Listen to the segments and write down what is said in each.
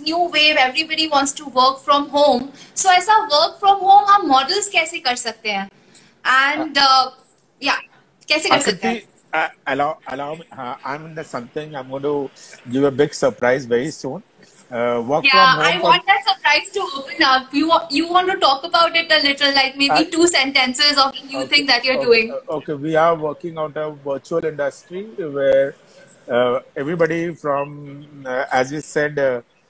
new wave everybody wants to work from home so ऐसा work from home हम models कैसे कर सकते हैं and uh, yeah कैसे कर सकते हैं Uh, allow allow me. Uh, I'm in the something. I'm going to give a big surprise very soon. Uh, work yeah, from home. I for- want that surprise to open up. You wa- you want to talk about it a little, like maybe I- two sentences of the new Okay, thing that you're okay, doing. uh, Okay, we are working out a virtual industry where uh, everybody from, uh, as we said,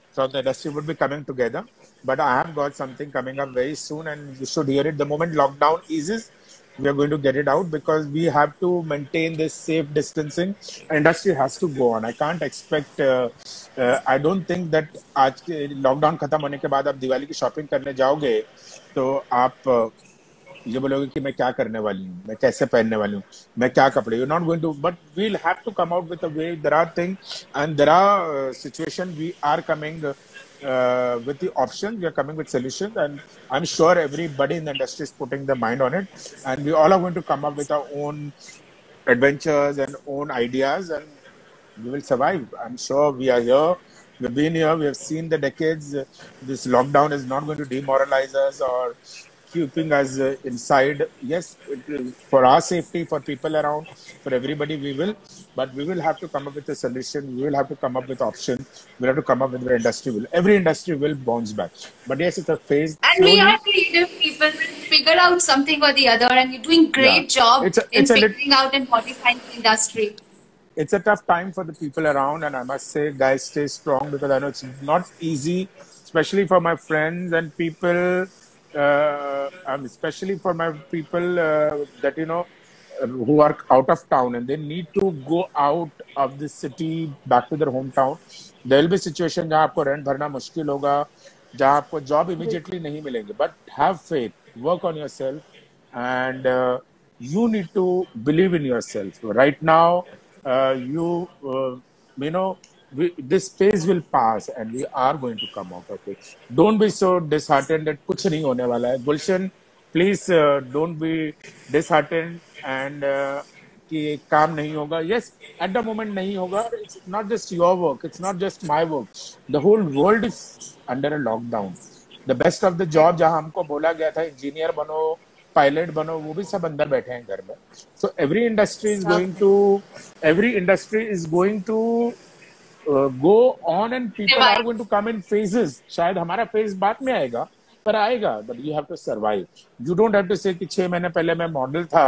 uh, from the industry would be coming together. But I have got something coming up very soon, and you should hear it the moment lockdown eases. We are going to get it out because we have to maintain this safe distancing. Industry has to go on. I can't expect. Uh, uh, I don't think that आज के lockdown खत्म होने के बाद आप दिवाली की shopping करने जाओगे तो आप uh, ये बोलोगे कि मैं क्या करने वाली हूँ मैं कैसे पहनने वाली हूँ मैं क्या कपड़े you not going to but we'll have to come out with a way there are thing and there are situation we are coming with the options we are coming with solutions and i'm sure everybody in the industry is putting their mind on it and we all are going to come up with our own adventures and own ideas and we will survive. I'm sure we are here. We've been here. We have seen the decades. This lockdown is not going to demoralize us or keeping us uh, inside. Yes, it for our safety, for people around, for everybody, we will. But we will have to come up with a solution. We will have to come up with options. We'll have to come up with the industry will. Every industry will bounce back. But yes, it's a phase. And we are creative people. We figure out something or the other, and you're doing great Yeah. job It's a- in it's lit- figuring out and modifying the industry. it's a tough time for the people around and i must say guys stay strong because i know it's not easy especially for my friends and people uh, um, especially for my people uh, that you know uh, who are out of town and they need to go out of the city back to their hometown there will be situation जहाँ आपको rent भरना मुश्किल होगा जहाँ आपको job immediately नहीं मिलेंगे but have faith work on your self and uh, you need to believe in yourself right now uh, you uh, you know we, this phase will pass and we are going to come out of it. Don't be so disheartened that nahi hone wala hai gulshan please uh, don't be disheartened uh, कि काम नहीं होगा। Yes at the moment नहीं होगा। It's not just your work it's not just my work the whole world is under a lockdown the best of the job जहाँ हमको बोला गया था इंजीनियर बनो पायलट बनो वो भी सब अंदर बैठे हैं घर में। So every industry is going to every industry is going to go on and people are going to come in phases शायद हमारा फ़ेज़ बाद में आएगा पर आएगा but you have to survive you don't have to say कि छह महीने पहले मैं मॉडल था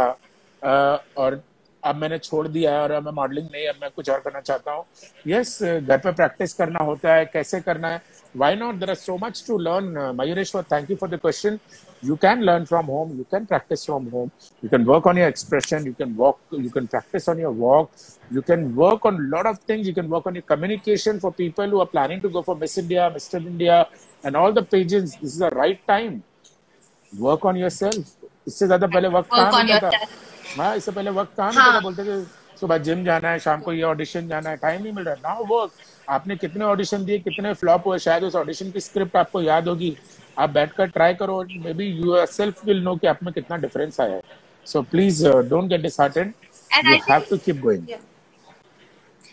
uh, और अब मैंने छोड़ दिया है और मैं मॉडलिंग नहीं अब मैं कुछ और करना चाहता हूँ। यस yes, घर पे प्रैक्टिस करना होता है कैसे करना है? Why not there are so much to learn Mayureshwar thank you for the question you can learn from home you can practise from home you can work on your expression you can walk you can practise on your walk you can work on lot of things you can work on your communication for people who are planning to go for miss India mister India and all the pageants this is the right time work on yourself इससे ज़्यादा पहले वक्त कहाँ मिलता है हाँ इससे पहले वक्त कहाँ हाँ. बोलते थे सुबह जिम जाना है शाम को ये ऑडिशन जाना है टाइम नहीं मिल रहा। नाउ वर्क आपने कितने ऑडिशन दिए कितने फ्लॉप हुए शायद उस ऑडिशन की स्क्रिप्ट आपको याद होगी। आप बैठकर ट्राई करो maybe you self will know कि आप में कितना डिफरेंस आया है। So please don't get disheartened And you I have to keep going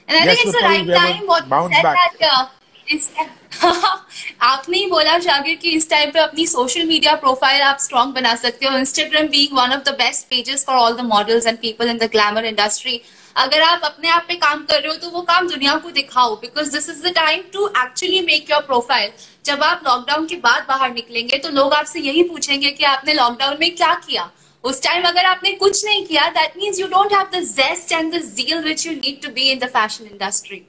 And I Yes, think it's the right time what you said back. that uh, आपने ही बोला जागिर कि इस टाइम पे अपनी सोशल मीडिया प्रोफ़ाइल आप स्ट्रॉन्ग बना सकते हो। Instagram being one of the best pages for all the models and people in the glamour industry अगर आप अपने आप पे काम कर रहे हो तो वो काम दुनिया को दिखाओ because this is the time to actually make your profile जब आप लॉकडाउन के बाद बाहर निकलेंगे तो लोग आपसे यही पूछेंगे कि आपने लॉकडाउन में क्या किया? उस टाइम अगर आपने कुछ नहीं किया that means you don't have the zest and the zeal which you need to be in the fashion industry.